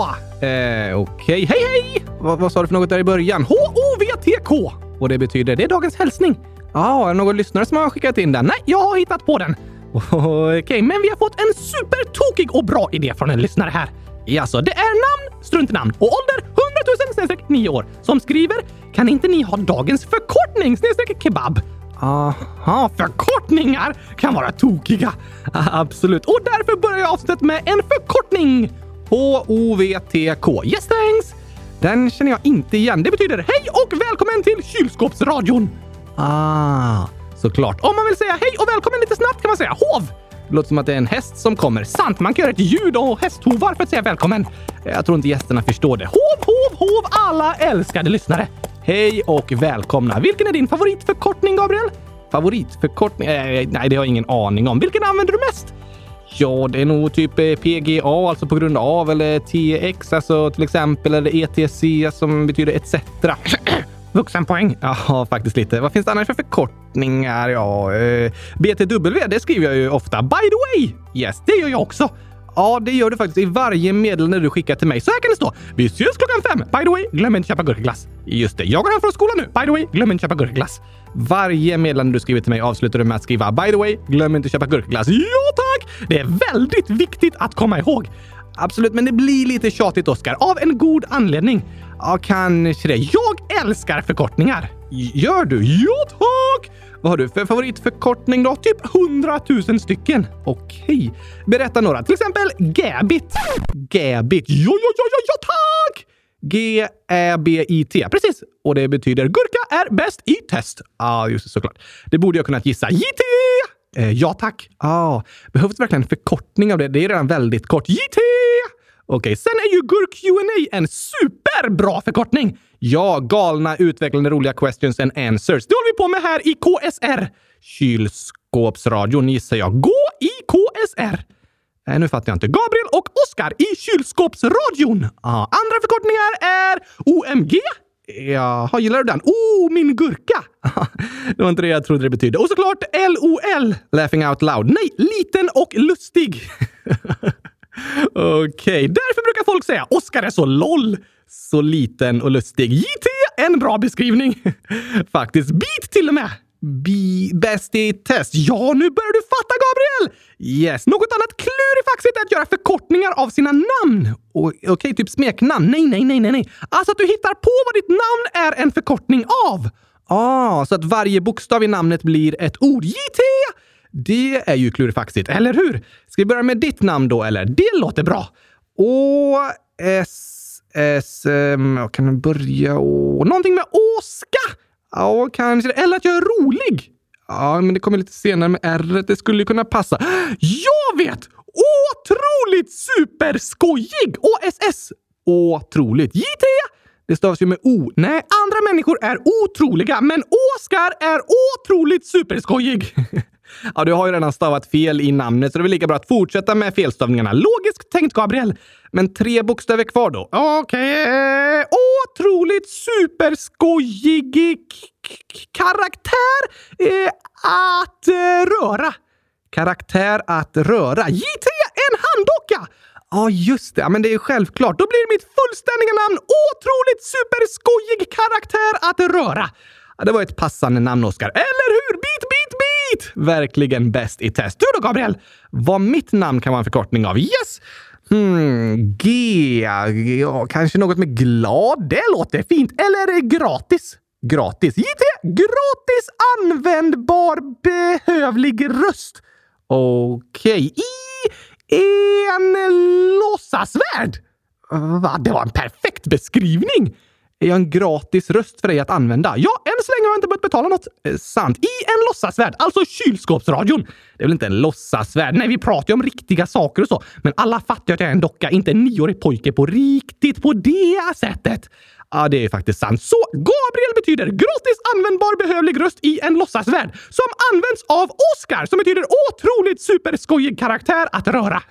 Eh, Okej, hej hej! Vad, vad sa du för något där i början? H-O-V-T-K! Och det betyder, det är dagens hälsning. Ja, är det någon lyssnare som har skickat in den? Nej, jag har hittat på den. Okej, men vi har fått en supertokig och bra idé från en lyssnare här. Alltså, det är namn, strunt i namn och ålder 100 000 9 år som skriver “Kan inte ni ha dagens förkortning snedstreck kebab?” Aha, förkortningar kan vara tokiga. Absolut, och därför börjar jag avsnittet med en förkortning. H-O-V-T-K. Yes thanks! Den känner jag inte igen. Det betyder hej och välkommen till kylskåpsradion. Ah, såklart. Om man vill säga hej och välkommen lite snabbt kan man säga hov. Det låter som att det är en häst som kommer. Sant, man kan göra ett ljud och hästhovar för att säga välkommen. Jag tror inte gästerna förstår det. Hov, hov, hov, alla älskade lyssnare. Hej och välkomna. Vilken är din favoritförkortning, Gabriel? Favoritförkortning? Eh, nej, det har jag ingen aning om. Vilken använder du mest? Ja, det är nog typ eh, PGA, alltså på grund av, eller TX, alltså till exempel, eller ETC som betyder etc. Vuxenpoäng? Ja, faktiskt lite. Vad finns det annars för förkortningar? Ja, eh, BTW, det skriver jag ju ofta. By the way! Yes, det gör jag också. Ja, det gör du faktiskt i varje meddelande du skickar till mig. Så här kan det stå. Vi ses klockan fem. By the way, glöm inte köpa gurkaglass. Just det, jag går hem från skolan nu. By the way, glöm inte köpa gurkaglass. Varje meddelande du skriver till mig avslutar du med att skriva By the way, glöm inte köpa gurkaglass. Ja tack! Det är väldigt viktigt att komma ihåg. Absolut, men det blir lite tjatigt, Oskar. Av en god anledning. Ja, kanske det. Jag älskar förkortningar. Gör du? Ja, tack! Vad har du för favoritförkortning då? Typ 100 000 stycken. Okej. Berätta några. Till exempel Gabit. Gabit. Ja, ja, ja, ja, ja, tack! G-Ä-B-I-T. Precis. Och det betyder gurka är bäst i test. Ja, ah, just det, såklart. Det borde jag kunnat gissa. JT! Eh, ja, tack. Ah, behövs verkligen en förkortning av det? Det är redan väldigt kort. JT! Okej, sen är ju GURK Q&A en superbra förkortning. Ja, galna, utvecklande, roliga questions and answers. Det håller vi på med här i KSR. Kylskåpsradion gissar jag. Gå i KSR. Nej, eh, nu fattar jag inte. Gabriel och Oskar i kylskåpsradion. Ah, andra förkortningar är OMG. Jaha, gillar du den? Oh, min gurka! det var inte det jag trodde det betydde. Och såklart LOL, laughing out loud. Nej, liten och lustig. Okej, okay. därför brukar folk säga Oskar är så LOL. Så liten och lustig. JT, en bra beskrivning. Faktiskt. Beat till och med. Bäst i test. Ja, nu börjar du fatta, Gabriel! Yes. Något annat klurifaxigt är att göra förkortningar av sina namn. Okej, okay, typ smeknamn. Nej, nej, nej, nej, nej. Alltså att du hittar på vad ditt namn är en förkortning av. Ah, så att varje bokstav i namnet blir ett ord. JT! Det är ju klurifaxigt, eller hur? Ska vi börja med ditt namn då, eller? Det låter bra. Å, S, S... Um, kan man börja å... Någonting med Åska? Ja, kanske. Eller att jag är rolig. Ja, men det kommer lite senare med R. Det skulle ju kunna passa. Jag vet! Otroligt superskojig! OSS. Otroligt. JT! Det stavas ju med O. Nej, andra människor är otroliga, men Oskar är otroligt superskojig. Ja, du har ju redan stavat fel i namnet, så det är väl lika bra att fortsätta med felstavningarna. Logiskt tänkt, Gabriel. Men tre bokstäver kvar då. Okej. Okay. Otroligt superskojig karaktär eh, att eh, röra. Karaktär att röra. JT, en handdocka! Ja, ah, just det. men det är självklart. Då blir mitt fullständiga namn Otroligt superskojig karaktär att röra. Ja, det var ett passande namn, Oskar. Eller hur? Bit, bit! Sweet! Verkligen bäst i test. Du då, Gabriel? Vad mitt namn kan vara en förkortning av? Yes! Hmm, G... Ja, kanske något med glad? Det låter fint. Eller gratis? Gratis. JT! Gratis användbar behövlig röst. Okej. Okay. I en låtsasvärld? Va? Det var en perfekt beskrivning! Är jag en gratis röst för dig att använda. Ja, än så länge har jag inte börjat betala något. Eh, sant. I en låtsasvärld, alltså kylskåpsradion. Det är väl inte en låtsasvärld? Nej, vi pratar ju om riktiga saker och så. Men alla fattar ju att jag är en docka, inte en nioårig pojke på riktigt på det sättet. Ja, det är faktiskt sant. Så Gabriel betyder gratis användbar behövlig röst i en låtsasvärld som används av Oscar som betyder otroligt superskojig karaktär att röra.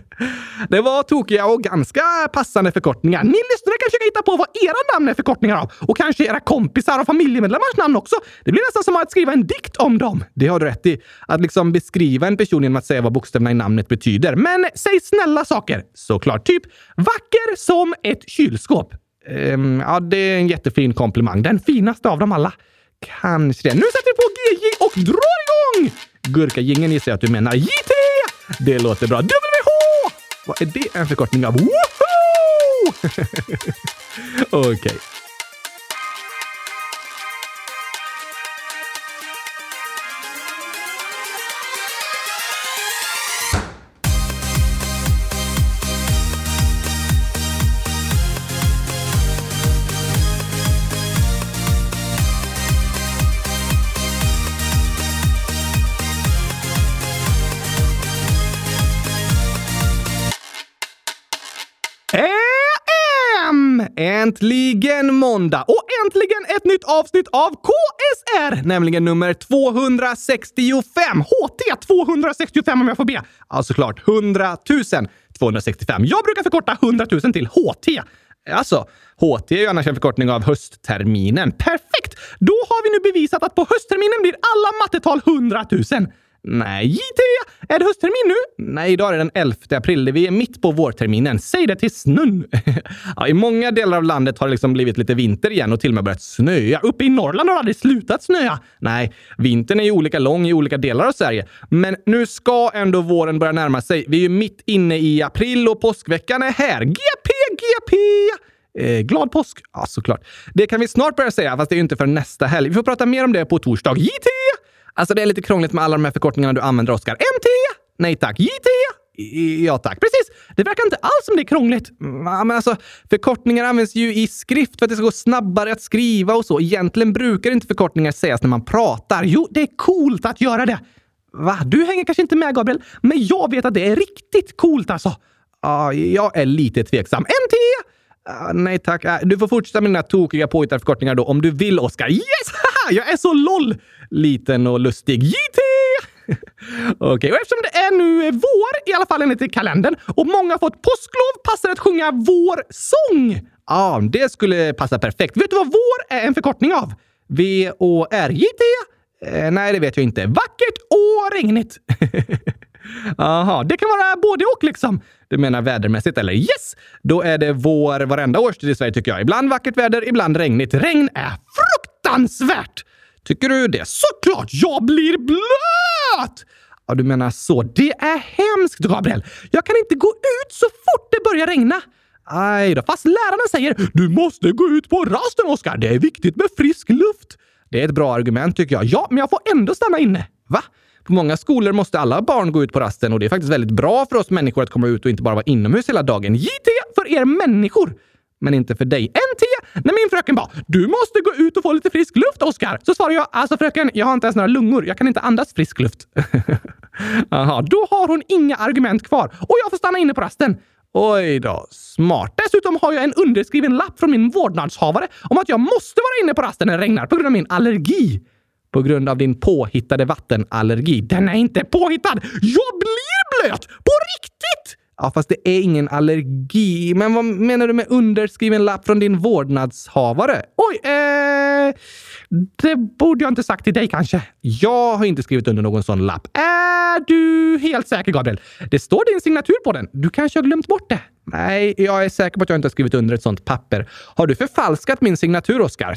det var tokiga och ganska passande förkortningar. Ni lyssnare kan försöka hitta på vad era namn är förkortningar av och kanske era kompisar och familjemedlemmars namn också. Det blir nästan som att skriva en dikt om dem. Det har du rätt i. Att liksom beskriva en person genom att säga vad bokstäverna i namnet betyder. Men säg snälla saker. Såklart. Typ vacker som ett kylskåp. Um, ja, det är en jättefin komplimang. Den finaste av dem alla. Kanske det. Nu sätter vi på GJ och drar igång! Gurkagingen gissar jag att du menar JT! Det låter bra. WH! Vad är det en förkortning av? Woho! Okej. Okay. Äntligen måndag! Och äntligen ett nytt avsnitt av KSR! Nämligen nummer 265. HT 265 om jag får be. Ja, såklart. 100 000 265. Jag brukar förkorta 100 000 till HT. Alltså, HT är ju annars en förkortning av höstterminen. Perfekt! Då har vi nu bevisat att på höstterminen blir alla mattetal 100 000. Nej, JT! Är det hösttermin nu? Nej, idag är det den 11 april. Vi är mitt på vårterminen. Säg det till snön! ja, I många delar av landet har det liksom blivit lite vinter igen och till och med börjat snöa. Uppe i Norrland har det aldrig slutat snöa. Nej, vintern är ju olika lång i olika delar av Sverige. Men nu ska ändå våren börja närma sig. Vi är ju mitt inne i april och påskveckan är här. GP, GP! Eh, glad påsk! Ja, såklart. Det kan vi snart börja säga, fast det är ju inte för nästa helg. Vi får prata mer om det på torsdag. JT! Alltså, det är lite krångligt med alla de här förkortningarna du använder, Oskar. MT? Nej tack. JT? Ja tack. Precis. Det verkar inte alls som det är krångligt. Mm, men alltså, förkortningar används ju i skrift för att det ska gå snabbare att skriva och så. Egentligen brukar inte förkortningar sägas när man pratar. Jo, det är coolt att göra det. Va? Du hänger kanske inte med, Gabriel, men jag vet att det är riktigt coolt alltså. Ja, jag är lite tveksam. MT? Ah, nej tack. Äh, du får fortsätta med dina tokiga påhittade förkortningar då om du vill, Oskar. Yes! Jag är så LOL! Liten och lustig. JT! Okej, okay. och eftersom det är nu vår, i alla fall enligt kalendern, och många har fått påsklov passar det att sjunga vår sång. Ja, ah, det skulle passa perfekt. Vet du vad vår är en förkortning av? V-O-R-J-T? Eh, nej, det vet jag inte. Vackert och regnigt. Jaha, det kan vara både och liksom. Du menar vädermässigt, eller? Yes! Då är det vår varenda årstid i Sverige tycker jag. Ibland vackert väder, ibland regnigt. Regn är fruktansvärt! Tycker du det? Såklart! Jag blir blöt! Ja, du menar så. Det är hemskt, Gabriel. Jag kan inte gå ut så fort det börjar regna. Aj då, fast lärarna säger du måste gå ut på rasten, Oskar. Det är viktigt med frisk luft. Det är ett bra argument tycker jag. Ja, men jag får ändå stanna inne. Va? På många skolor måste alla barn gå ut på rasten och det är faktiskt väldigt bra för oss människor att komma ut och inte bara vara inomhus hela dagen. JT för er människor! Men inte för dig. En till! När min fröken bara “Du måste gå ut och få lite frisk luft, Oskar!” Så svarar jag “Alltså fröken, jag har inte ens några lungor. Jag kan inte andas frisk luft.” Aha, då har hon inga argument kvar och jag får stanna inne på rasten. Oj då, smart. Dessutom har jag en underskriven lapp från min vårdnadshavare om att jag måste vara inne på rasten när det regnar på grund av min allergi på grund av din påhittade vattenallergi. Den är inte påhittad! Jag blir blöt! På riktigt! Ja, fast det är ingen allergi. Men vad menar du med underskriven lapp från din vårdnadshavare? Oj, eh... Det borde jag inte sagt till dig kanske. Jag har inte skrivit under någon sån lapp. Är du helt säker, Gabriel? Det står din signatur på den. Du kanske har glömt bort det? Nej, jag är säker på att jag inte har skrivit under ett sånt papper. Har du förfalskat min signatur, Oskar?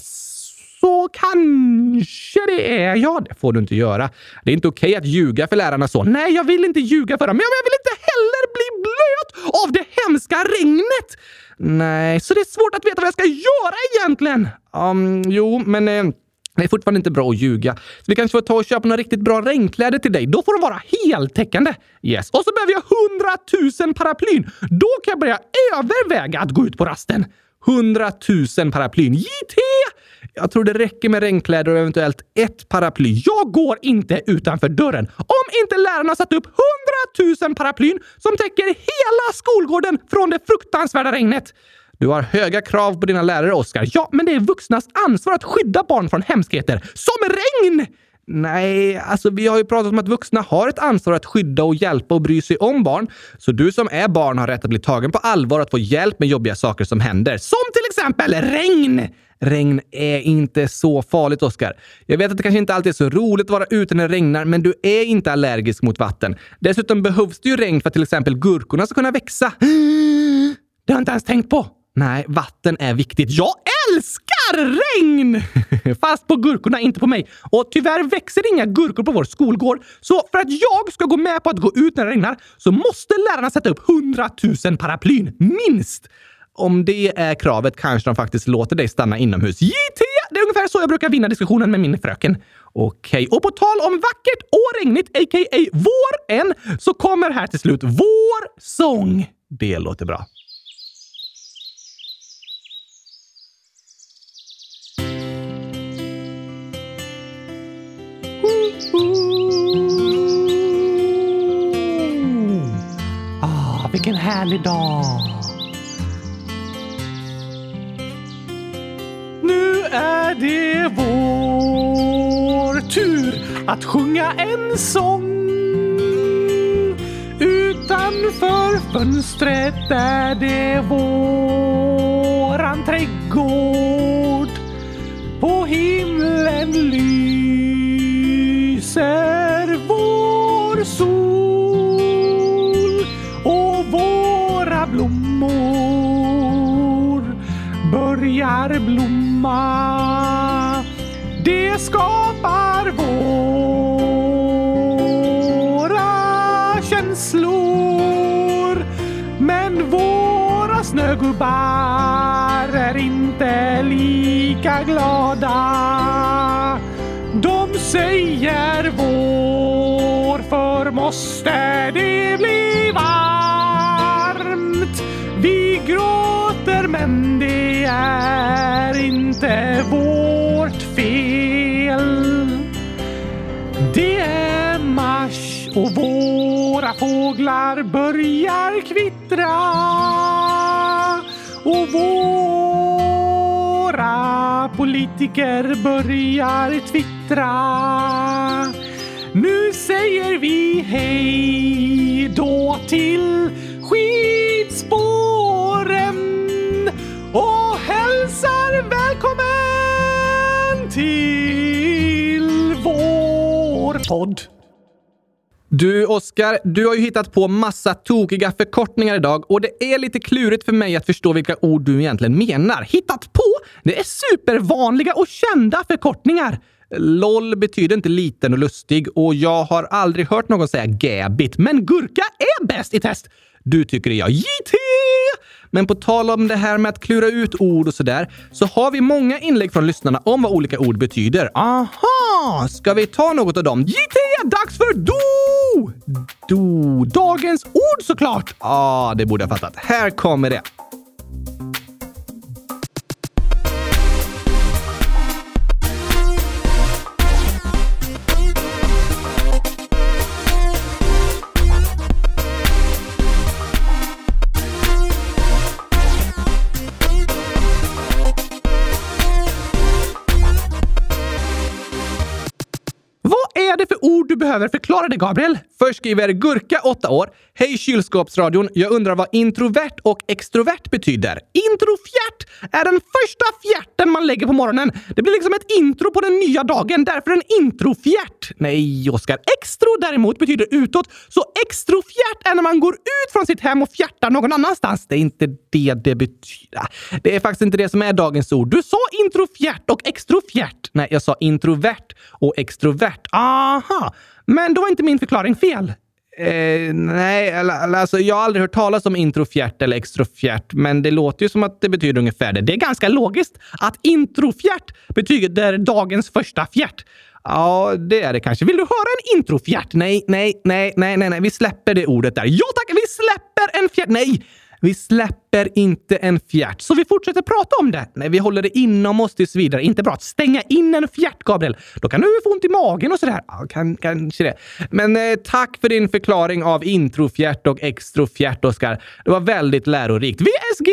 Så kanske det är. Ja, det får du inte göra. Det är inte okej okay att ljuga för lärarna så. Nej, jag vill inte ljuga för dem, men jag vill inte heller bli blöt av det hemska regnet. Nej, så det är svårt att veta vad jag ska göra egentligen. Um, jo, men eh, det är fortfarande inte bra att ljuga. Så vi kanske får ta och köpa några riktigt bra regnkläder till dig. Då får de vara heltäckande. Yes. Och så behöver jag hundratusen paraplyn. Då kan jag börja överväga att gå ut på rasten. Hundratusen paraplyn. JT! Jag tror det räcker med regnkläder och eventuellt ett paraply. Jag går inte utanför dörren om inte lärarna satt upp hundratusen paraplyn som täcker hela skolgården från det fruktansvärda regnet. Du har höga krav på dina lärare, Oskar. Ja, men det är vuxnas ansvar att skydda barn från hemskheter. Som regn! Nej, alltså vi har ju pratat om att vuxna har ett ansvar att skydda och hjälpa och bry sig om barn. Så du som är barn har rätt att bli tagen på allvar och att få hjälp med jobbiga saker som händer. Som till exempel regn! Regn är inte så farligt, Oskar. Jag vet att det kanske inte alltid är så roligt att vara ute när det regnar, men du är inte allergisk mot vatten. Dessutom behövs det ju regn för att till exempel gurkorna ska kunna växa. Det har jag inte ens tänkt på. Nej, vatten är viktigt. Jag älskar regn! Fast på gurkorna, inte på mig. Och tyvärr växer inga gurkor på vår skolgård. Så för att jag ska gå med på att gå ut när det regnar så måste lärarna sätta upp 100 000 paraplyn, minst. Om det är kravet kanske de faktiskt låter dig stanna inomhus. JT! Det är ungefär så jag brukar vinna diskussionen med min fröken. Okej, och på tal om vackert och regnigt, a.k.a. våren, så kommer här till slut vår sång. Det låter bra. Ah, vilken härlig dag! Nu är det vår tur att sjunga en sång. Utanför fönstret är det våran trädgård. På himlen lyser vår sol och våra blommor börjar blomma. Det skapar våra känslor. Men våra snögubbar är inte lika glada. De säger vår, för måste det bli varmt. Vi gråter men det är inte vårt fel. Det är mars och våra fåglar börjar kvittra. Och våra politiker börjar twittra. Nu säger vi hej då till Du, Oskar, du har ju hittat på massa tokiga förkortningar idag och det är lite klurigt för mig att förstå vilka ord du egentligen menar. Hittat på? Det är supervanliga och kända förkortningar. LOL betyder inte liten och lustig och jag har aldrig hört någon säga gäbit, men gurka är bäst i test. Du tycker det, ja. JT! Men på tal om det här med att klura ut ord och sådär, så har vi många inlägg från lyssnarna om vad olika ord betyder. Aha! Ska vi ta något av dem? JT! Dags för do! Do. Dagens ord såklart! Ja, ah, det borde jag fattat. Här kommer det. Det för ord du behöver förklara det, Gabriel? Först skriver Gurka, 8 år. Hej kylskåpsradion! Jag undrar vad introvert och extrovert betyder. Introfjärt är den första fjärten man lägger på morgonen. Det blir liksom ett intro på den nya dagen, därför en introfjärt. Nej, Oskar. Extro däremot betyder utåt, så extrofjärt är när man går ut från sitt hem och fjärtar någon annanstans. Det är inte det det betyder. Det är faktiskt inte det som är dagens ord. Du sa introfjärt och extrofjärt. Nej, jag sa introvert och extrovert. Ah, Aha! Men då var inte min förklaring fel. Eh, nej, alltså jag har aldrig hört talas om introfjärt eller extrofjärt, men det låter ju som att det betyder ungefär det. Det är ganska logiskt att introfjärt betyder dagens första fjärt. Ja, det är det kanske. Vill du höra en introfjärt? Nej, nej, nej, nej, nej, nej. Vi släpper det ordet där. Ja tack, vi släpper en fjärt. Nej! Vi släpper inte en fjärt, så vi fortsätter prata om det. Nej, vi håller det inom oss tills vidare. Inte bra att stänga in en fjärt, Gabriel. Då kan du få ont i magen och sådär. Ja, kan, kanske det. Men eh, tack för din förklaring av introfjärt och extrofjärt, Oskar. Det var väldigt lärorikt. VSG!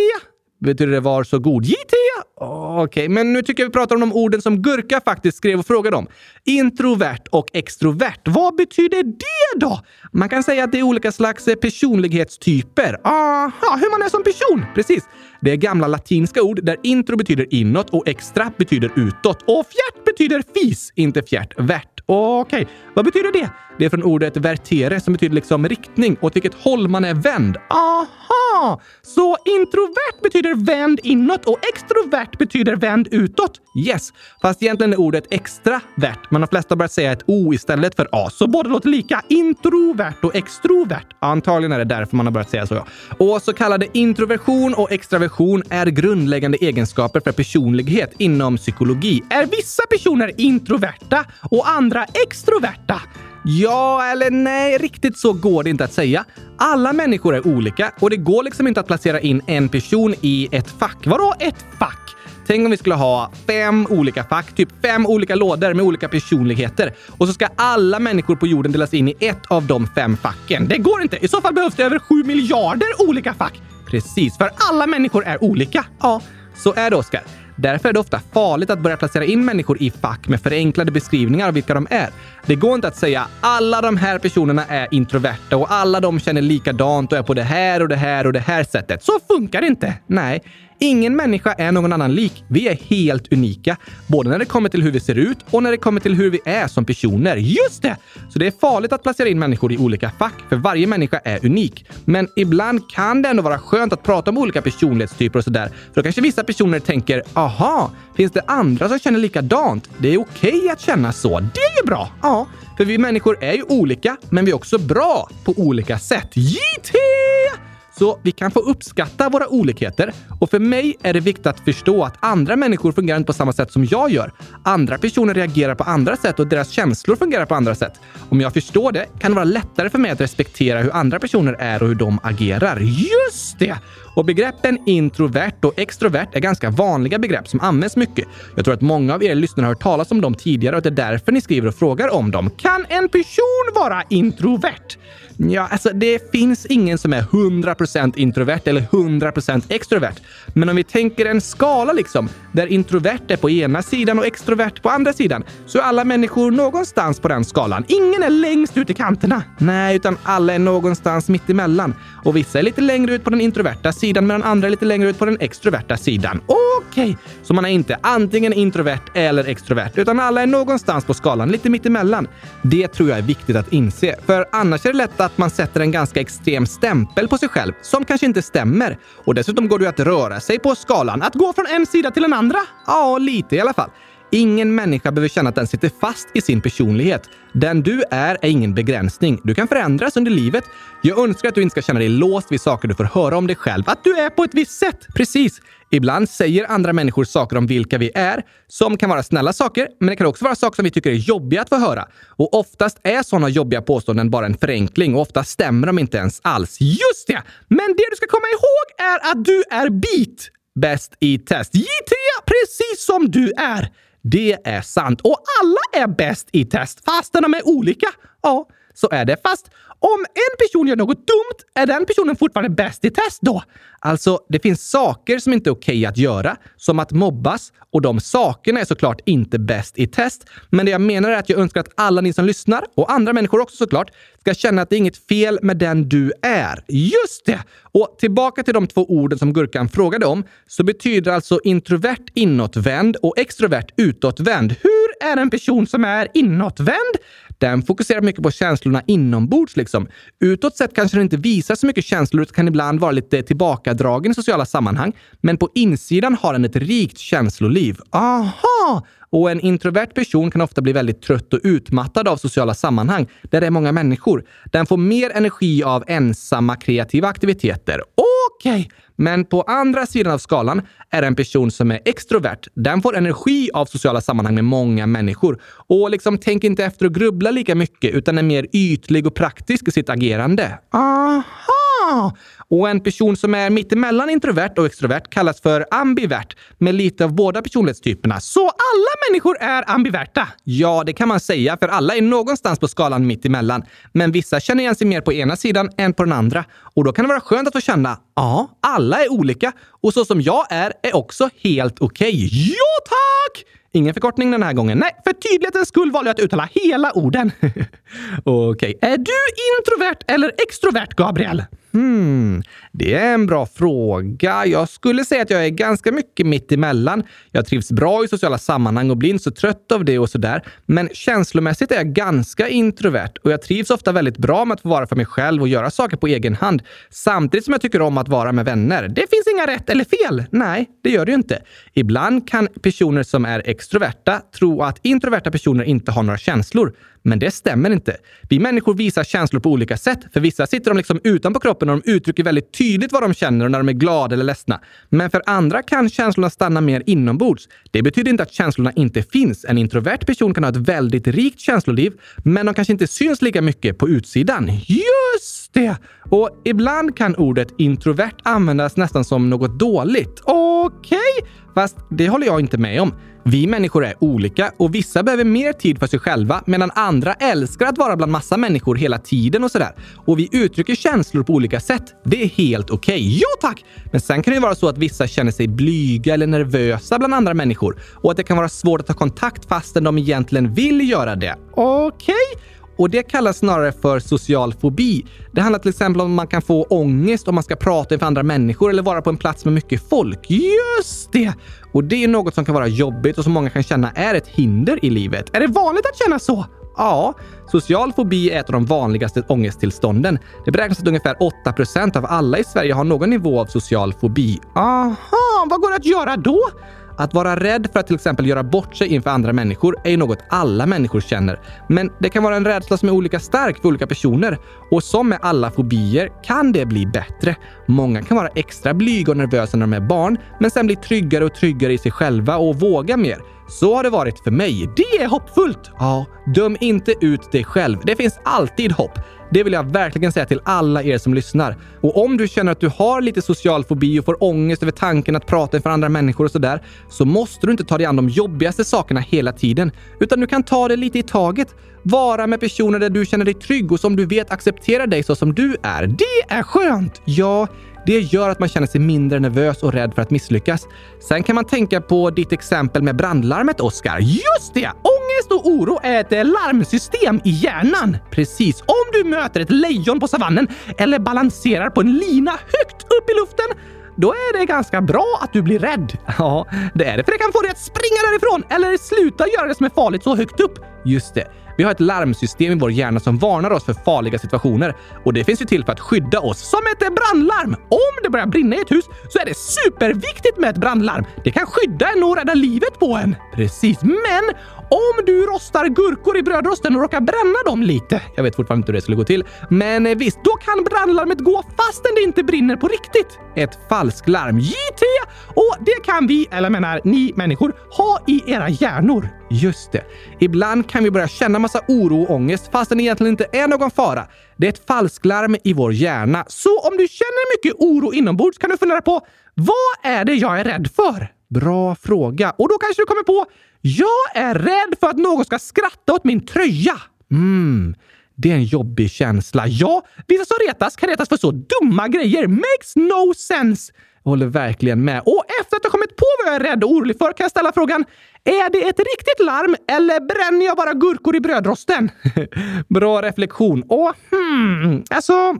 Betyder det var så god? JT? Ah, okej, okay. men nu tycker jag vi pratar om de orden som Gurka faktiskt skrev och frågade om. Introvert och extrovert. Vad betyder det då? Man kan säga att det är olika slags eh, personlighetstyper. Aha, hur man är som person. Precis. Det är gamla latinska ord där intro betyder inåt och extra betyder utåt. Och fjärt betyder fis, inte fjärt, värt. Okej, okay. vad betyder det? Det är från ordet vertere som betyder liksom riktning, åt vilket håll man är vänd. Aha! Så introvert betyder vänd inåt och extrovert betyder vänd utåt? Yes, fast egentligen är ordet extravert, men de flesta börjar börjat säga ett O istället för A, så båda låter lika. Introvert och extrovert. Antagligen är det därför man har börjat säga så. Ja. Och så kallade introversion och extraversion är grundläggande egenskaper för personlighet inom psykologi. Är vissa personer introverta och andra extroverta? Ja eller nej, riktigt så går det inte att säga. Alla människor är olika och det går liksom inte att placera in en person i ett fack. Vadå ett fack? Tänk om vi skulle ha fem olika fack, typ fem olika lådor med olika personligheter. Och så ska alla människor på jorden delas in i ett av de fem facken. Det går inte! I så fall behövs det över sju miljarder olika fack. Precis, för alla människor är olika. Ja, så är det Oskar. Därför är det ofta farligt att börja placera in människor i fack med förenklade beskrivningar av vilka de är. Det går inte att säga alla de här personerna är introverta och alla de känner likadant och är på det här och det här och det här sättet. Så funkar det inte. Nej, Ingen människa är någon annan lik. Vi är helt unika, både när det kommer till hur vi ser ut och när det kommer till hur vi är som personer. Just det! Så det är farligt att placera in människor i olika fack, för varje människa är unik. Men ibland kan det ändå vara skönt att prata om olika personlighetstyper och sådär. För då kanske vissa personer tänker, aha, finns det andra som känner likadant? Det är okej okay att känna så. Det är ju bra! Ja, för vi människor är ju olika, men vi är också bra på olika sätt. JT! Så vi kan få uppskatta våra olikheter och för mig är det viktigt att förstå att andra människor fungerar inte på samma sätt som jag gör. Andra personer reagerar på andra sätt och deras känslor fungerar på andra sätt. Om jag förstår det kan det vara lättare för mig att respektera hur andra personer är och hur de agerar. Just det! Och begreppen introvert och extrovert är ganska vanliga begrepp som används mycket. Jag tror att många av er lyssnare har hört talas om dem tidigare och det är därför ni skriver och frågar om dem. Kan en person vara introvert? Ja, alltså det finns ingen som är 100% introvert eller 100% extrovert. Men om vi tänker en skala liksom, där introvert är på ena sidan och extrovert på andra sidan, så är alla människor någonstans på den skalan. Ingen är längst ut i kanterna. Nej, utan alla är någonstans mitt emellan. Och vissa är lite längre ut på den introverta sidan medan andra är lite längre ut på den extroverta sidan. Okej, okay. så man är inte antingen introvert eller extrovert, utan alla är någonstans på skalan, lite mittemellan. Det tror jag är viktigt att inse, för annars är det lätt att man sätter en ganska extrem stämpel på sig själv som kanske inte stämmer. Och dessutom går det ju att röra sig på skalan, att gå från en sida till den andra. Ja, lite i alla fall. Ingen människa behöver känna att den sitter fast i sin personlighet. Den du är är ingen begränsning. Du kan förändras under livet. Jag önskar att du inte ska känna dig låst vid saker du får höra om dig själv. Att du är på ett visst sätt. Precis. Ibland säger andra människor saker om vilka vi är, som kan vara snälla saker, men det kan också vara saker som vi tycker är jobbiga att få höra. Och oftast är sådana jobbiga påståenden bara en förenkling och ofta stämmer de inte ens alls. Just det! Men det du ska komma ihåg är att du är beat bäst i test. JT, precis som du är! Det är sant. Och alla är bäst i test, fastän de är olika. Ja, så är det. Fast om en person gör något dumt, är den personen fortfarande bäst i test då? Alltså, det finns saker som inte är okej okay att göra, som att mobbas, och de sakerna är såklart inte bäst i test. Men det jag menar är att jag önskar att alla ni som lyssnar, och andra människor också såklart, ska känna att det är inget fel med den du är. Just det! Och tillbaka till de två orden som Gurkan frågade om, så betyder alltså introvert inåtvänd och extrovert utåtvänd. Hur är en person som är inåtvänd? Den fokuserar mycket på känslorna inombords. Liksom. Utåt sett kanske den inte visar så mycket känslor utan kan ibland vara lite tillbakadragen i sociala sammanhang. Men på insidan har den ett rikt känsloliv. Aha! Och en introvert person kan ofta bli väldigt trött och utmattad av sociala sammanhang där det är många människor. Den får mer energi av ensamma kreativa aktiviteter. Okej, okay. men på andra sidan av skalan är en person som är extrovert. Den får energi av sociala sammanhang med många människor och liksom tänker inte efter och grubblar lika mycket utan är mer ytlig och praktisk i sitt agerande. Aha! Och en person som är mittemellan introvert och extrovert kallas för ambivert med lite av båda personlighetstyperna. Så alla människor är ambiverta? Ja, det kan man säga, för alla är någonstans på skalan mittemellan. Men vissa känner igen sig mer på ena sidan än på den andra. Och då kan det vara skönt att få känna, ja, alla är olika och så som jag är är också helt okej. Okay. Ja, tack! Ingen förkortning den här gången. Nej, för tydlighetens skull valde jag att uttala hela orden. Okej. Okay. Är du introvert eller extrovert, Gabriel? Hmm. Det är en bra fråga. Jag skulle säga att jag är ganska mycket mitt emellan. Jag trivs bra i sociala sammanhang och blir inte så trött av det och sådär. Men känslomässigt är jag ganska introvert och jag trivs ofta väldigt bra med att få vara för mig själv och göra saker på egen hand. Samtidigt som jag tycker om att vara med vänner. Det finns inga rätt eller fel. Nej, det gör det ju inte. Ibland kan personer som är extroverta tro att introverta personer inte har några känslor. Men det stämmer inte. Vi människor visar känslor på olika sätt. För vissa sitter de liksom utanpå kroppen och de uttrycker väldigt tydligt vad de känner och när de är glada eller ledsna. Men för andra kan känslorna stanna mer inombords. Det betyder inte att känslorna inte finns. En introvert person kan ha ett väldigt rikt känsloliv, men de kanske inte syns lika mycket på utsidan. Just det! Och ibland kan ordet introvert användas nästan som något dåligt. Okej, okay. fast det håller jag inte med om. Vi människor är olika och vissa behöver mer tid för sig själva medan andra älskar att vara bland massa människor hela tiden och sådär. Och vi uttrycker känslor på olika sätt. Det är helt okej. Okay. Ja tack! Men sen kan det vara så att vissa känner sig blyga eller nervösa bland andra människor och att det kan vara svårt att ta kontakt fastän de egentligen vill göra det. Okej? Okay. Och det kallas snarare för social fobi. Det handlar till exempel om att man kan få ångest om man ska prata inför andra människor eller vara på en plats med mycket folk. Just det! Och det är något som kan vara jobbigt och som många kan känna är ett hinder i livet. Är det vanligt att känna så? Ja, social fobi är ett av de vanligaste ångesttillstånden. Det beräknas att ungefär 8% av alla i Sverige har någon nivå av social fobi. Aha, vad går det att göra då? Att vara rädd för att till exempel göra bort sig inför andra människor är ju något alla människor känner. Men det kan vara en rädsla som är olika stark för olika personer. Och som med alla fobier kan det bli bättre. Många kan vara extra blyga och nervösa när de är barn, men sen bli tryggare och tryggare i sig själva och våga mer. Så har det varit för mig. Det är hoppfullt! Ja, döm inte ut dig själv. Det finns alltid hopp. Det vill jag verkligen säga till alla er som lyssnar. Och om du känner att du har lite social fobi och får ångest över tanken att prata inför andra människor och sådär, så måste du inte ta dig an de jobbigaste sakerna hela tiden, utan du kan ta det lite i taget. Vara med personer där du känner dig trygg och som du vet accepterar dig så som du är. Det är skönt! Ja, det gör att man känner sig mindre nervös och rädd för att misslyckas. Sen kan man tänka på ditt exempel med brandlarmet, Oskar. Just det! Ångest och oro är ett larmsystem i hjärnan. Precis. Om du möter ett lejon på savannen eller balanserar på en lina högt upp i luften då är det ganska bra att du blir rädd. Ja, det är det, för det kan få dig att springa därifrån eller sluta göra det som är farligt så högt upp. Just det. Vi har ett larmsystem i vår hjärna som varnar oss för farliga situationer. Och det finns ju till för att skydda oss, som ett brandlarm. Om det börjar brinna i ett hus så är det superviktigt med ett brandlarm. Det kan skydda en och rädda livet på en. Precis, men om du rostar gurkor i brödrosten och råkar bränna dem lite. Jag vet fortfarande inte hur det skulle gå till. Men eh, visst, då kan brandlarmet gå fastän det inte brinner på riktigt. Ett falsklarm. JT! Och det kan vi, eller menar ni människor, ha i era hjärnor. Just det. Ibland kan vi börja känna massa oro och ångest fastän det egentligen inte är någon fara. Det är ett falsklarm i vår hjärna. Så om du känner mycket oro inombords kan du fundera på vad är det jag är rädd för? Bra fråga. Och då kanske du kommer på jag är rädd för att någon ska skratta åt min tröja. Mm, det är en jobbig känsla. Ja, vissa som retas kan retas för så dumma grejer. Makes no sense. Jag håller verkligen med. Och efter att ha kommit på vad jag är rädd och orolig för kan jag ställa frågan är det ett riktigt larm eller bränner jag bara gurkor i brödrosten? Bra reflektion. Och hmm, alltså...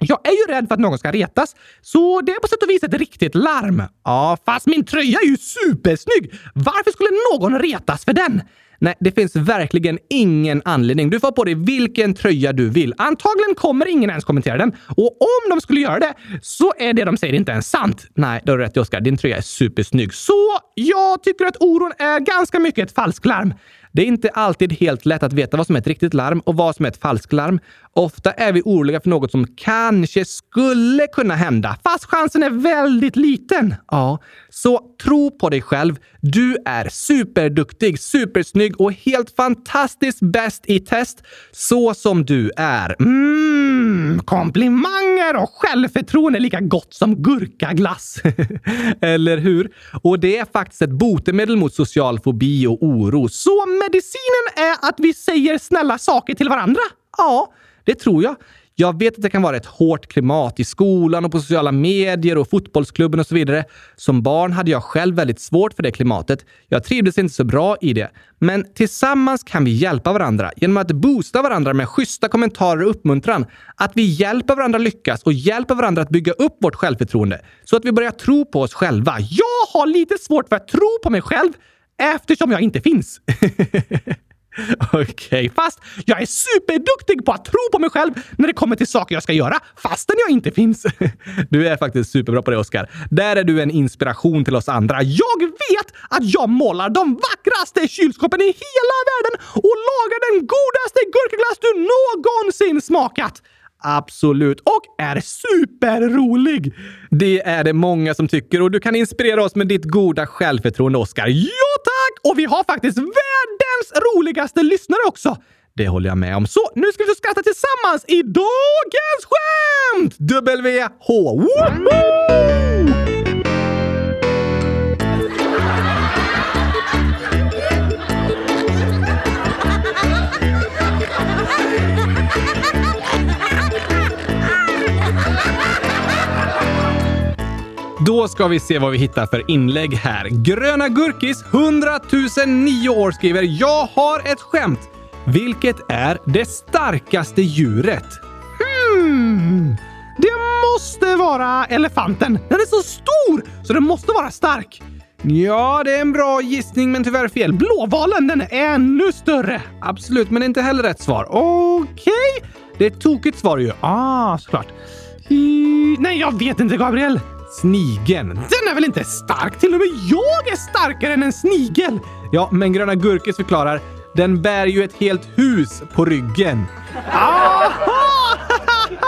Jag är ju rädd för att någon ska retas, så det är på sätt och vis ett riktigt larm. Ja, fast min tröja är ju supersnygg! Varför skulle någon retas för den? Nej, det finns verkligen ingen anledning. Du får på dig vilken tröja du vill. Antagligen kommer ingen ens kommentera den. Och om de skulle göra det så är det de säger inte ens sant. Nej, du har rätt Oskar. Din tröja är supersnygg. Så jag tycker att oron är ganska mycket ett falsklarm. Det är inte alltid helt lätt att veta vad som är ett riktigt larm och vad som är ett falsklarm. Ofta är vi oroliga för något som kanske skulle kunna hända, fast chansen är väldigt liten. Ja, så tro på dig själv. Du är superduktig, supersnygg och helt fantastiskt bäst i test så som du är. Mm, komplimanger och självförtroende är lika gott som gurkaglass. Eller hur? Och det är faktiskt ett botemedel mot social fobi och oro. Så medicinen är att vi säger snälla saker till varandra? Ja, det tror jag. Jag vet att det kan vara ett hårt klimat i skolan och på sociala medier och fotbollsklubben och så vidare. Som barn hade jag själv väldigt svårt för det klimatet. Jag trivdes inte så bra i det. Men tillsammans kan vi hjälpa varandra genom att boosta varandra med schyssta kommentarer och uppmuntran. Att vi hjälper varandra lyckas och hjälper varandra att bygga upp vårt självförtroende så att vi börjar tro på oss själva. Jag har lite svårt för att tro på mig själv eftersom jag inte finns. Okej, okay, fast jag är superduktig på att tro på mig själv när det kommer till saker jag ska göra, fastän jag inte finns. Du är faktiskt superbra på det, Oskar. Där är du en inspiration till oss andra. Jag vet att jag målar de vackraste kylskåpen i hela världen och lagar den godaste gurkaglass du någonsin smakat. Absolut. Och är superrolig! Det är det många som tycker och du kan inspirera oss med ditt goda självförtroende, Oskar. Ja, tack! Och vi har faktiskt världens roligaste lyssnare också. Det håller jag med om. Så nu ska vi skratta tillsammans i dagens skämt! WH! Woho! Då ska vi se vad vi hittar för inlägg här. Gröna Gurkis, 100 009 år skriver “Jag har ett skämt. Vilket är det starkaste djuret?” Hmm. Det måste vara elefanten. Den är så stor så den måste vara stark. Ja, det är en bra gissning, men tyvärr fel. Blåvalen, den är ännu större. Absolut, men det är inte heller rätt svar. Okej, okay. det är ett tokigt svar ju. Ah, såklart. I... Nej, jag vet inte, Gabriel. Snigeln. Den är väl inte stark? Till och med jag är starkare än en snigel! Ja, men Gröna Gurkis förklarar den bär ju ett helt hus på ryggen. Aha!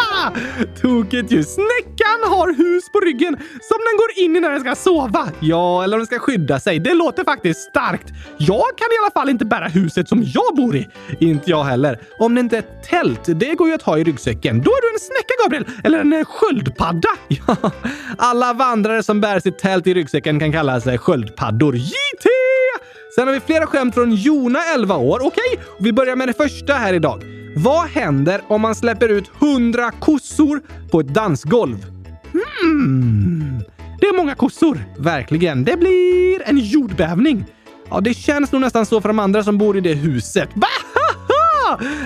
Tokigt ju! Snäckan har hus på ryggen som den går in i när den ska sova. Ja, eller om den ska skydda sig. Det låter faktiskt starkt. Jag kan i alla fall inte bära huset som jag bor i. Inte jag heller. Om det inte är ett tält, det går ju att ha i ryggsäcken. Då är du en snäcka, Gabriel! Eller en eh, sköldpadda. Ja, alla vandrare som bär sitt tält i ryggsäcken kan kalla sig sköldpaddor. JT! Sen har vi flera skämt från Jona, 11 år. Okej, okay, vi börjar med det första här idag. Vad händer om man släpper ut 100 kossor på ett dansgolv? Hmm. Det är många kossor. Verkligen. Det blir en jordbävning. Ja, det känns nog nästan så för de andra som bor i det huset.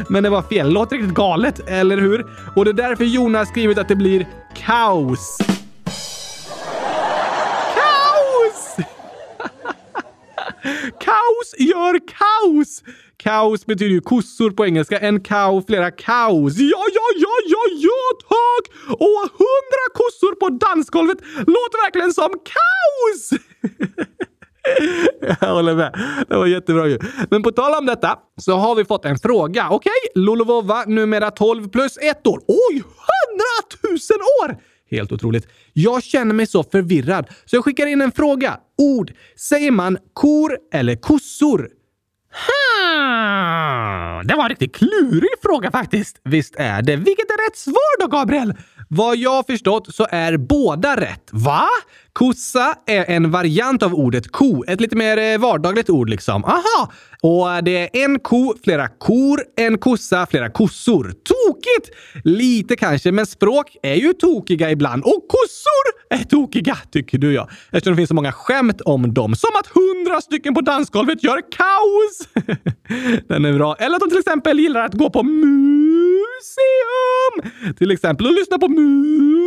Men det var fel. Låter riktigt galet, eller hur? Och det är därför Jonas skrivit att det blir. Kaos! Kaos gör kaos! Kaos betyder ju kossor på engelska. En cow, flera kaos. Ja, ja, ja, ja, ja, tack! Och hundra kossor på dansgolvet låter verkligen som kaos! Jag håller med. Det var jättebra ju. Men på tal om detta så har vi fått en fråga. Okej, okay? Lulovova, numera 12 plus 1 år. Oj, 100 000 år! Helt otroligt. Jag känner mig så förvirrad, så jag skickar in en fråga. Ord. Säger man kor eller kossor? Hmm, det var en riktigt klurig fråga faktiskt. Visst är det. Vilket är rätt svar då, Gabriel? Vad jag förstått så är båda rätt. Va? Kossa är en variant av ordet ko. Ett lite mer eh, vardagligt ord liksom. Aha! Och eh, det är en ko, flera kor, en kossa, flera kossor. Tokigt! Lite kanske, men språk är ju tokiga ibland. Och kossor är tokiga, tycker du ja. Eftersom det finns så många skämt om dem. Som att hundra stycken på dansgolvet gör kaos! Den är bra. Eller att de till exempel gillar att gå på museum! Till exempel och lyssna på musik!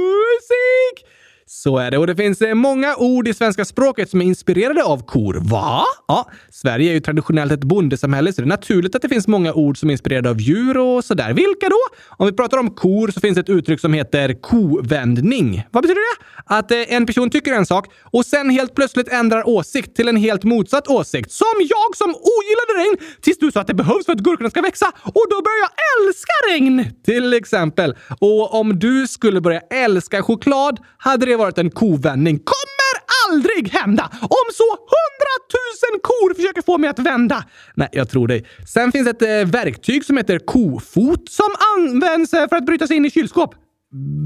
Så är det. Och det finns eh, många ord i svenska språket som är inspirerade av kor. Va? Ja, Sverige är ju traditionellt ett bondesamhälle, så det är naturligt att det finns många ord som är inspirerade av djur och sådär. Vilka då? Om vi pratar om kor så finns ett uttryck som heter kovändning. Vad betyder det? Att eh, en person tycker en sak och sen helt plötsligt ändrar åsikt till en helt motsatt åsikt. Som jag som ogillade regn tills du sa att det behövs för att gurkorna ska växa och då börjar jag älska regn! Till exempel. Och om du skulle börja älska choklad hade det varit en kovändning. Kommer aldrig hända! Om så hundratusen kor försöker få mig att vända! Nej, jag tror dig. Sen finns ett eh, verktyg som heter kofot som används eh, för att bryta sig in i kylskåp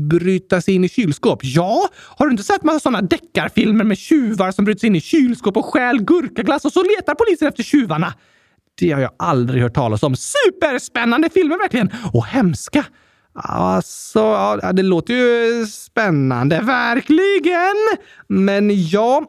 bryta sig in i kylskåp? Ja, har du inte sett massa sådana deckarfilmer med tjuvar som bryter sig in i kylskåp och stjäl gurkaglass och så letar polisen efter tjuvarna? Det har jag aldrig hört talas om. Superspännande filmer verkligen! Och hemska! Alltså, ja, det låter ju spännande. Verkligen! Men ja,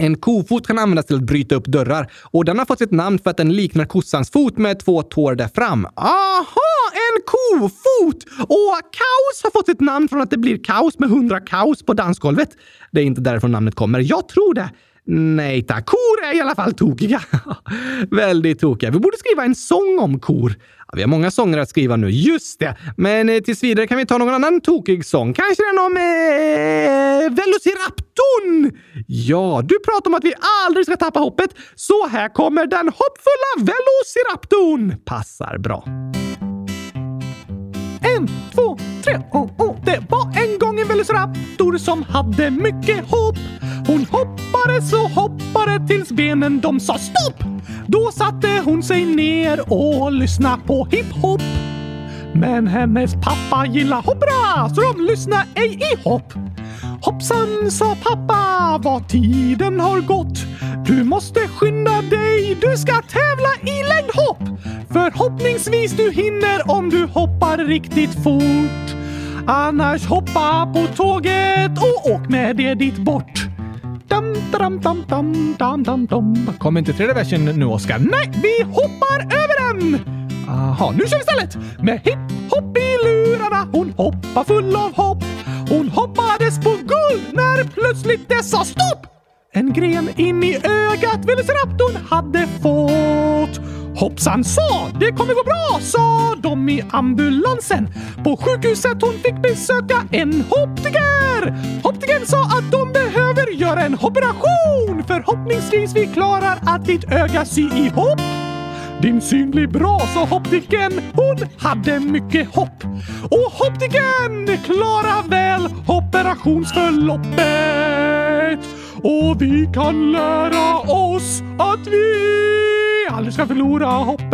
en kofot kan användas till att bryta upp dörrar och den har fått sitt namn för att den liknar kossans fot med två tår där fram. Aha, en kofot! Och kaos har fått sitt namn från att det blir kaos med hundra kaos på dansgolvet. Det är inte därifrån namnet kommer. Jag tror det. Nej tack, kor är i alla fall tokiga. Väldigt tokiga. Vi borde skriva en sång om kor. Ja, vi har många sånger att skriva nu, just det. Men eh, tills vidare kan vi ta någon annan tokig sång. Kanske den om eh, Velociraptorn? Ja, du pratar om att vi aldrig ska tappa hoppet, så här kommer den hoppfulla Velociraptorn. Passar bra. En, två, tre, oh, oh. Det var en Velociraptor som hade mycket hopp. Hon hoppade så hoppade tills benen de sa stopp. Då satte hon sig ner och lyssnade på hiphop. Men hennes pappa gillar hoppra så de lyssnade ej i hopp. Hoppsan, sa pappa, vad tiden har gått. Du måste skynda dig, du ska tävla i längdhopp. Förhoppningsvis du hinner om du hoppar riktigt fort. Annars hoppa på tåget och åk med det dit bort. Dum, dum, dum, dum, dum, dum, dum. Kommer inte tredje versen nu, Oskar? Nej, vi hoppar över den! Aha, nu kör vi istället! Med hipp-hopp i lurarna, hon hoppar full av hopp. Hon hoppades på guld när plötsligt det sa stopp! En gren in i ögat Velociraptorn hade fått. Hoppsan sa, det kommer gå bra, sa de i ambulansen. På sjukhuset hon fick besöka en optiker. Optikern sa att de behöver göra en operation. Förhoppningsvis vi klarar att ditt öga sy ihop. Din syn blir bra, sa optiken. Hon hade mycket hopp. Och optiken klarar väl operationsförloppet. Och vi kan lära oss att vi aldrig ska förlora hoppet.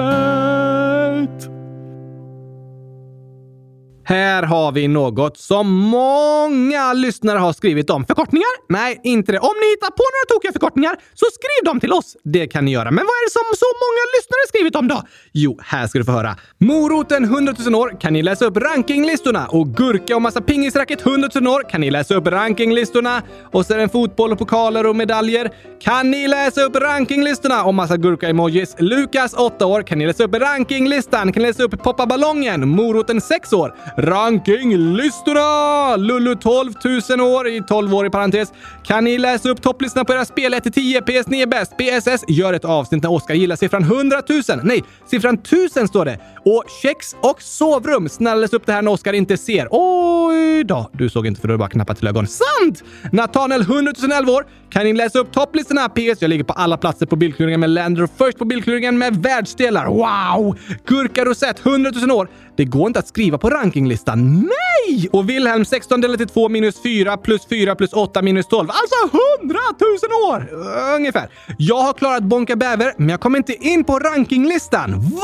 Här har vi något som många lyssnare har skrivit om. Förkortningar? Nej, inte det. Om ni hittar på några tokiga förkortningar så skriv dem till oss. Det kan ni göra. Men vad är det som så många lyssnare skrivit om då? Jo, här ska du få höra. Moroten 100 000 år kan ni läsa upp rankinglistorna och gurka och massa pingisracket 100 000 år kan ni läsa upp rankinglistorna. Och så är det fotboll och pokaler och medaljer. Kan ni läsa upp rankinglistorna och massa gurka-emojis. Lukas 8 år kan ni läsa upp rankinglistan. Kan ni läsa upp poppa ballongen. Moroten 6 år. Rankinglistorna! Lulu 12 000 år i 12 år i parentes. Kan ni läsa upp topplistorna på era spel 1-10? PS9 är bäst. PSS gör ett avsnitt när Oskar gillar siffran 100 000. Nej, siffran 1000 står det. Och kex och sovrum. Snälla läs upp det här när Oskar inte ser. Oj då. Du såg inte för du bara knappat till ögon. Sant! Nathaniel 100 011 år. Kan ni läsa upp topplistorna? PS. Jag ligger på alla platser på bildkluringen med Lander och först på bildkluringen med världsdelar. Wow! Gurka Rosett 100 000 år. Det går inte att skriva på ranking rankinglistan. Nej! Och Wilhelm 16 delat till 2 minus 4 plus 4 plus 8 minus 12. Alltså 100 000 år! Ungefär. Jag har klarat Bonka Bäver, men jag kommer inte in på rankinglistan. Va?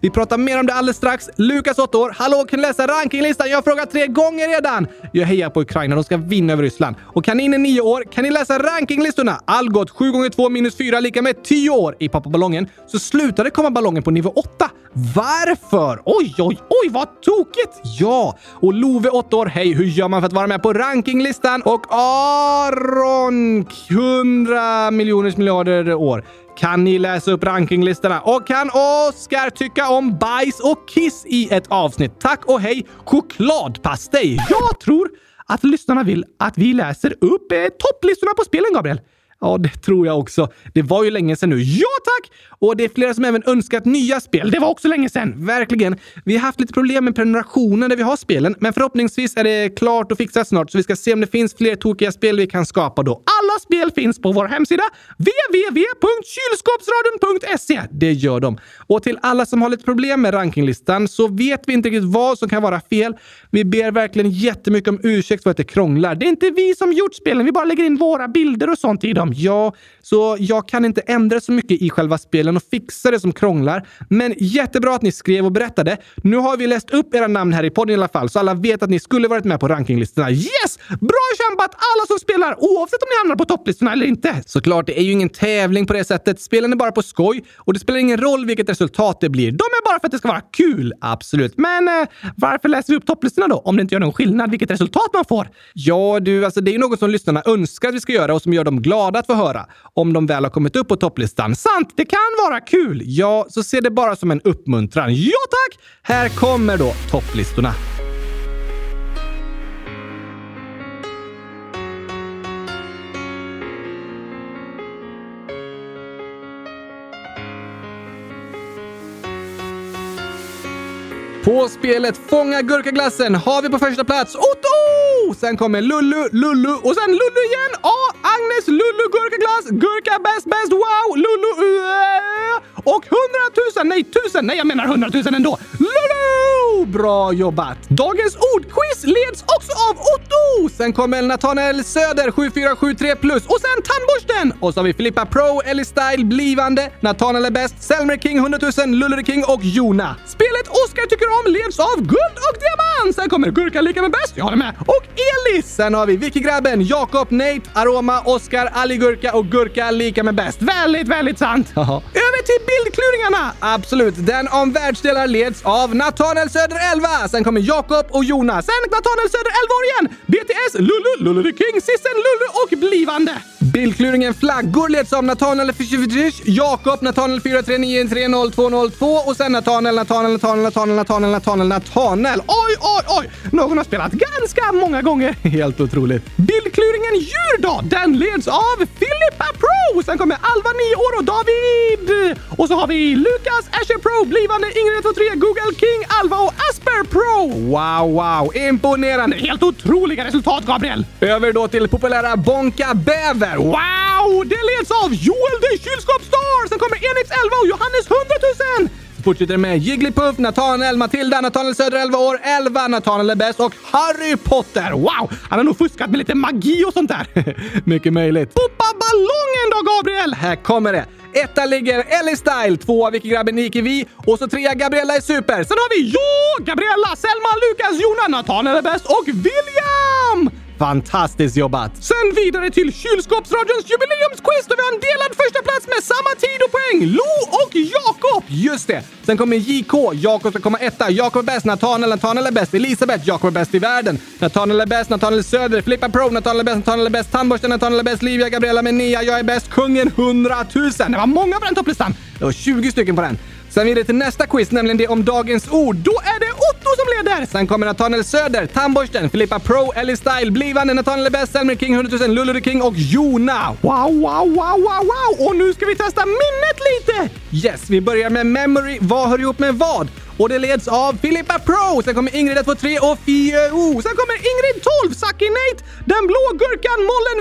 Vi pratar mer om det alldeles strax. Lukas, 8 år. Hallå, kan du läsa rankinglistan? Jag har frågat tre gånger redan. Jag hejar på Ukraina. De ska vinna över Ryssland. Och kaninen, 9 år. Kan ni läsa rankinglistorna? Algot, 7 gånger 2 minus 4 lika med 10 år i pappaballongen. Så slutade komma ballongen på nivå 8. Varför? Oj, oj, oj, vad tokigt! Ja, och Love, 8 år. Hej, hur gör man för att vara med på rankinglistan? Och Aron, 100 miljoners miljarder år. Kan ni läsa upp rankinglistorna? Och kan Oskar tycka om bajs och kiss i ett avsnitt? Tack och hej chokladpastej! Jag tror att lyssnarna vill att vi läser upp eh, topplistorna på spelen, Gabriel. Ja, det tror jag också. Det var ju länge sedan nu. Ja, tack! Och det är flera som även önskat nya spel. Det var också länge sedan. Verkligen. Vi har haft lite problem med prenumerationen där vi har spelen, men förhoppningsvis är det klart och fixat snart så vi ska se om det finns fler tokiga spel vi kan skapa då. Alla spel finns på vår hemsida www.kylskåpsradion.se. Det gör de. Och till alla som har lite problem med rankinglistan så vet vi inte riktigt vad som kan vara fel. Vi ber verkligen jättemycket om ursäkt för att det krånglar. Det är inte vi som gjort spelen, vi bara lägger in våra bilder och sånt i dem. Ja, så jag kan inte ändra så mycket i själva spelen och fixa det som krånglar. Men jättebra att ni skrev och berättade. Nu har vi läst upp era namn här i podden i alla fall, så alla vet att ni skulle varit med på rankinglistorna. Yes! Bra kämpat alla som spelar, oavsett om ni hamnar på topplistorna eller inte. Såklart, det är ju ingen tävling på det sättet. Spelen är bara på skoj och det spelar ingen roll vilket resultat det blir. De är bara för att det ska vara kul. Absolut. Men eh, varför läser vi upp topplistorna då? Om det inte gör någon skillnad vilket resultat man får? Ja, du, alltså det är ju något som lyssnarna önskar att vi ska göra och som gör dem glada att få höra. Om de väl har kommit upp på topplistan. Sant, det kan vara kul. Ja, så se det bara som en uppmuntran. Ja tack! Här kommer då topplistorna. På spelet Fånga gurkaglassen har vi på första plats Otto! Sen kommer Lullu, Lullu och sen Lullu igen. Ja, Agnes Lullu gurkaglass, gurka bäst bäst wow, Lullu uh, och hundratusen, nej tusen, nej jag menar hundratusen ändå. Lullu! Bra jobbat! Dagens ordquiz leds också av Otto! Sen kommer Nathanael Söder 7473 plus och sen tandborsten! Och så har vi Filippa Pro, Ellie Style, Blivande, Nathanael är bäst, Selmer King 100 000, Lulleri King och Jona. Spelet Oscar tycker om leds av guld och diamant! Sen kommer Gurka lika med bäst, jag håller med, och Elis! Sen har vi Vicky-grabben, Jakob, Nate, Aroma, Oscar, Ali Gurka och Gurka lika med bäst. Väldigt, väldigt sant! Över till bildkluringarna! Absolut, den om världsdelar leds av Nathanael Söder 11. Sen kommer Jakob och Jonas. Sen Nathanael Söder 11 år igen! BTS, Lulu, Lulu the King, Sissen, Lulu och Blivande. Bildkluringen flaggor leds av Nathanael Fischevich, Jakob, Nathanael 439302002 och sen Nathanael, Nathanael, Nathanael, Nathanael, Nathanael, Nathanael, Nathanael. Oj, oj, oj! Någon har spelat ganska många gånger. Helt otroligt. Bildkluringen djur då? Den leds av Filippa Pro! Sen kommer Alva, 9 år och David. Och så har vi Lukas, Asher Pro, Blivande, Ingrid 123, Google King, Alva och Asper Pro. Wow, wow! Imponerande! Helt otroliga resultat, Gabriel! Över då till populära Bonka Bäver. Wow! Det leds av Joel the Kylskåpsstar! Sen kommer Enix 11 och Johannes 100 000! Fortsätter med Jigglypuff, Nathanael, Matilda, Nathanael Söder 11 år, 11, Nathanael är bäst och Harry Potter! Wow! Han har nog fuskat med lite magi och sånt där. Mycket möjligt. Poppa ballongen då, Gabriel! Här kommer det. Etta ligger Ellie Style, tvåa Vicky-grabben Niki Vi och så trea Gabriella är super. Sen har vi Jo, Gabriella, Selma, Lukas, Jona, Nathanael är bäst och William! Fantastiskt jobbat! Sen vidare till Kylskåpsradions jubileumsquiz där vi har en delad första plats med samma tid och poäng. Lo och Jakob! Just det! Sen kommer JK. Jakob ska komma etta. Jakob är bäst. Nathanael. Nathanael är bäst. Elisabeth. Jakob är bäst i världen. Nathanael är bäst. Nathanael Söder. Flippa Pro. Nathanael är bäst. Nathanael är bäst. Tandborsten. Nathanael är bäst. Livia. Gabriella Menia. Jag är bäst. Kungen 100 000. Det var många på den topplistan. Det var 20 stycken på den. Sen vidare till nästa quiz, nämligen det om dagens ord. Då är det Otto som leder! Sen kommer Nathaniel Söder, Tandborsten, Filippa Pro, Ellie Style, Blivande, Nathaniel är bäst, Selmer King, 100 000, Lulu the King och Jona. Wow, wow, wow, wow, wow! Och nu ska vi testa minnet lite! Yes, vi börjar med memory. Vad hör ihop med vad? Och det leds av Filippa Pro. Sen kommer Ingrid 123 och Fio. Sen kommer Ingrid 12, Saki Nate, Den blå gurkan, Mollen,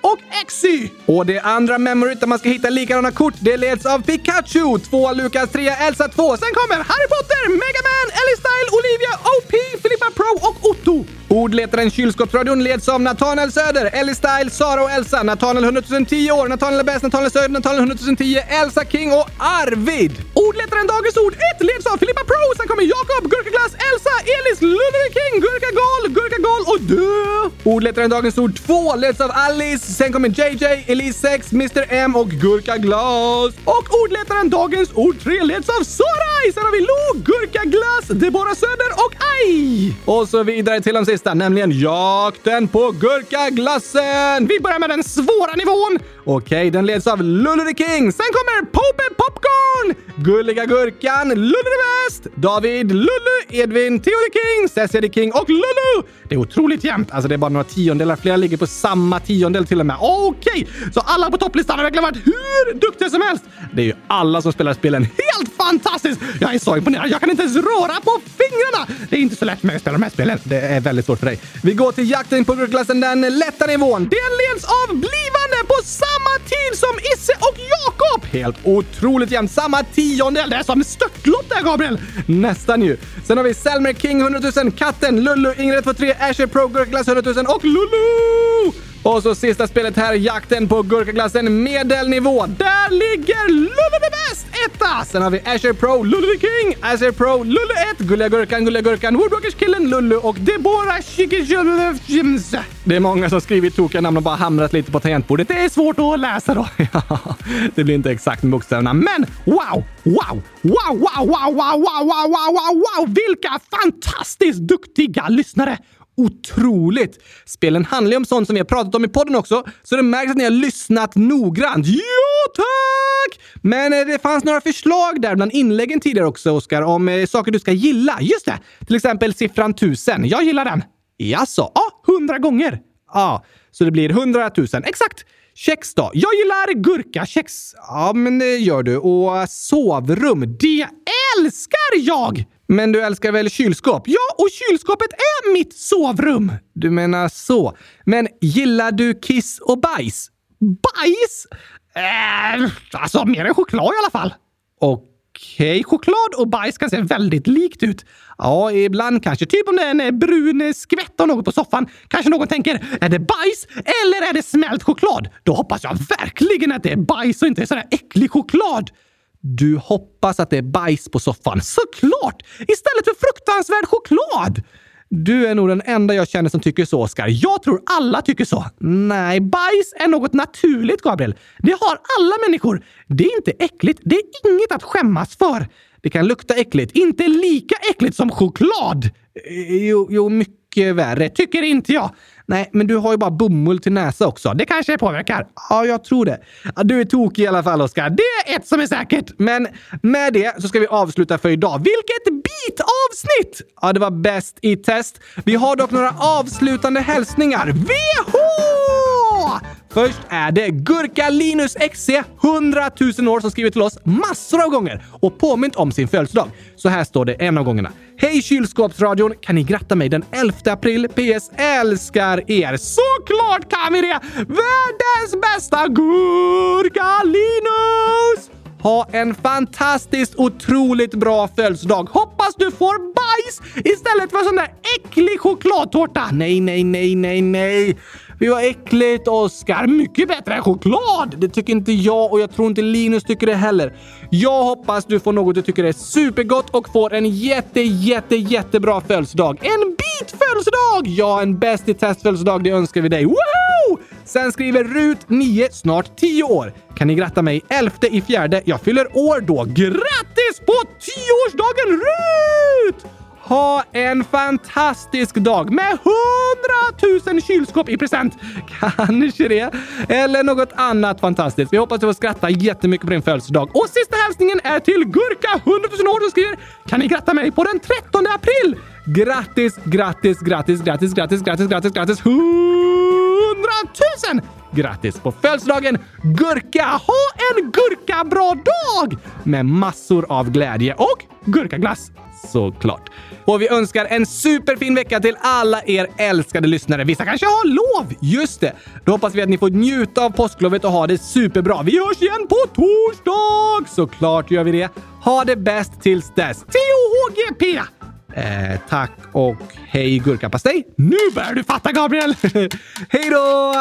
och Exy. Och det andra memoryt där man ska hitta likadana kort, det leds av Pikachu. 2, Lukas, 3, Elsa 2. Sen kommer Harry Potter, Megaman, Ellie Style, Olivia, OP, Filippa Pro och Otto. Ordletaren Kylskåpsradion leds av Nathanael Söder, Ellie Style, Sara och Elsa, Nathanael 100 010 år, Nathanael är bäst, Nathanael Söder, Nathanael 100 010, Elsa King och Arvid. Ordletaren Dagens Ord 1 leds av Filippa Pro, sen kommer Jakob, Gurkaglass, Elsa, Elis, Ludvig King, Gurka Gal, Gurka Gal och Dö. Ordletaren Dagens Ord 2 leds av Alice, sen kommer JJ, Elise 6, Mr M och Gurka Glas. Och ordletaren Dagens Ord 3 leds av Sarai, sen har vi Lo, Gurka Glass, Deborah Söder och Aj. Och så vidare till de sista, nämligen jakten på gurkaglassen. Vi börjar med den svåra nivån. Okej, den leds av Lullery King. Sen kommer Pope Popcorn, Gulliga Gurkan, Lullery Bäst, David, Lullu, Edvin, Theo King, Cecilie King och Lullu. Det är otroligt jämnt. Alltså det är bara några tiondelar. Flera ligger på samma tiondel till och med. Okej, så alla på topplistan har verkligen varit hur duktiga som helst. Det är ju alla som spelar spelen helt fantastiskt. Jag är så imponerad. Jag kan inte ens röra på fingrarna. Det är inte så lätt för mig att spela de här spelen. Det är väldigt svårt för dig. Vi går till jakten på gurklassen, den lätta nivån. Den leds av blivande på samma tid som Isse och Jakob. Helt otroligt jämnt. Samma tiondel. Det är som störtlopp där, Gabriel. Nästan ju. Sen har vi Selmer King 100 000, Katten, Lullu, Ingrid 23, Asher Pro, Gurkglass 100 000 och Lulu! Och så sista spelet här, jakten på gurkaglassen medelnivå. Där ligger Lulu med bäst-etta! Sen har vi Asher Pro, Lulu the King, Asher Pro, Lulu 1, Gulliga Gurkan, Gulliga Gurkan, Woodwalkers-killen, Lulu och Deborah Shikishulevjims. Det är många som skrivit tokiga namn och bara hamrat lite på tangentbordet. Det är svårt att läsa då. det blir inte exakt med bokstäverna, men wow, wow, wow, wow, wow, wow, wow, wow, wow, wow, wow, vilka fantastiskt duktiga lyssnare! Otroligt! Spelen handlar ju om sånt som vi har pratat om i podden också, så det märks att ni har lyssnat noggrant. Ja, tack! Men eh, det fanns några förslag där bland inläggen tidigare också, Oskar, om eh, saker du ska gilla. Just det! Till exempel siffran 1000. Jag gillar den. Jaså? Ja, hundra gånger. Ja, så det blir hundratusen. Exakt! Kex då? Jag gillar gurkakex. Ja, men det gör du. Och sovrum, det älskar jag! Men du älskar väl kylskåp? Ja, och kylskåpet är mitt sovrum! Du menar så. Men gillar du kiss och bajs? Bajs? Eh, alltså, mer än choklad i alla fall. Okej, okay. choklad och bajs kan se väldigt likt ut. Ja, ibland kanske. Typ om det är en eh, brun eh, skvätt av något på soffan. Kanske någon tänker, är det bajs eller är det smält choklad? Då hoppas jag verkligen att det är bajs och inte sån där äcklig choklad. Du hoppas att det är bajs på soffan. Såklart! Istället för fruktansvärd choklad! Du är nog den enda jag känner som tycker så, Oskar. Jag tror alla tycker så. Nej, bajs är något naturligt, Gabriel. Det har alla människor. Det är inte äckligt. Det är inget att skämmas för. Det kan lukta äckligt. Inte lika äckligt som choklad. Eh, jo, jo mycket värre. Tycker inte jag. Nej, men du har ju bara bomull till näsa också. Det kanske påverkar. Ja, jag tror det. Du är tokig i alla fall, Oskar. Det är ett som är säkert. Men med det så ska vi avsluta för idag. Vilket bitavsnitt! Ja, det var bäst i test. Vi har dock några avslutande hälsningar. Först är det Gurka Linus XC, 100 000 år, som skrivit till oss massor av gånger och påmint om sin födelsedag. Så här står det en av gångerna. Hej kylskåpsradion! Kan ni gratta mig den 11 april? PS. Älskar er! Såklart kan vi det! Världens bästa Gurka Linus! Ha en fantastiskt otroligt bra födelsedag. Hoppas du får bajs istället för sån där äcklig chokladtårta. Nej, nej, nej, nej, nej. Det var äckligt, Oskar. Mycket bättre än choklad! Det tycker inte jag och jag tror inte Linus tycker det heller. Jag hoppas du får något du tycker är supergott och får en jätte, jätte, jättebra födelsedag. En bit födelsedag! Ja, en bäst i test födelsedag, det önskar vi dig. Woho! Sen skriver Rut, 9, snart 10 år. Kan ni gratta mig 11 i fjärde? Jag fyller år då. Grattis på 10-årsdagen Rut! Ha en fantastisk dag med hundratusen kylskåp i present! Kanske det. Eller något annat fantastiskt. Vi hoppas du får skratta jättemycket på din födelsedag. Och sista hälsningen är till Gurka, 100 000 år, som skriver Kan ni gratta mig på den 13 april? Grattis, grattis, grattis, grattis, grattis, grattis, grattis, grattis! Hundratusen! Grattis på födelsedagen Gurka! Ha en gurka-bra dag! Med massor av glädje och gurkaglass såklart. Och vi önskar en superfin vecka till alla er älskade lyssnare. Vissa kanske har lov! Just det! Då hoppas vi att ni får njuta av påsklovet och ha det superbra. Vi hörs igen på torsdag! Såklart gör vi det. Ha det bäst tills dess. TOHGP! Eh, tack och hej gurkapastej. Nu börjar du fatta, Gabriel! hej då!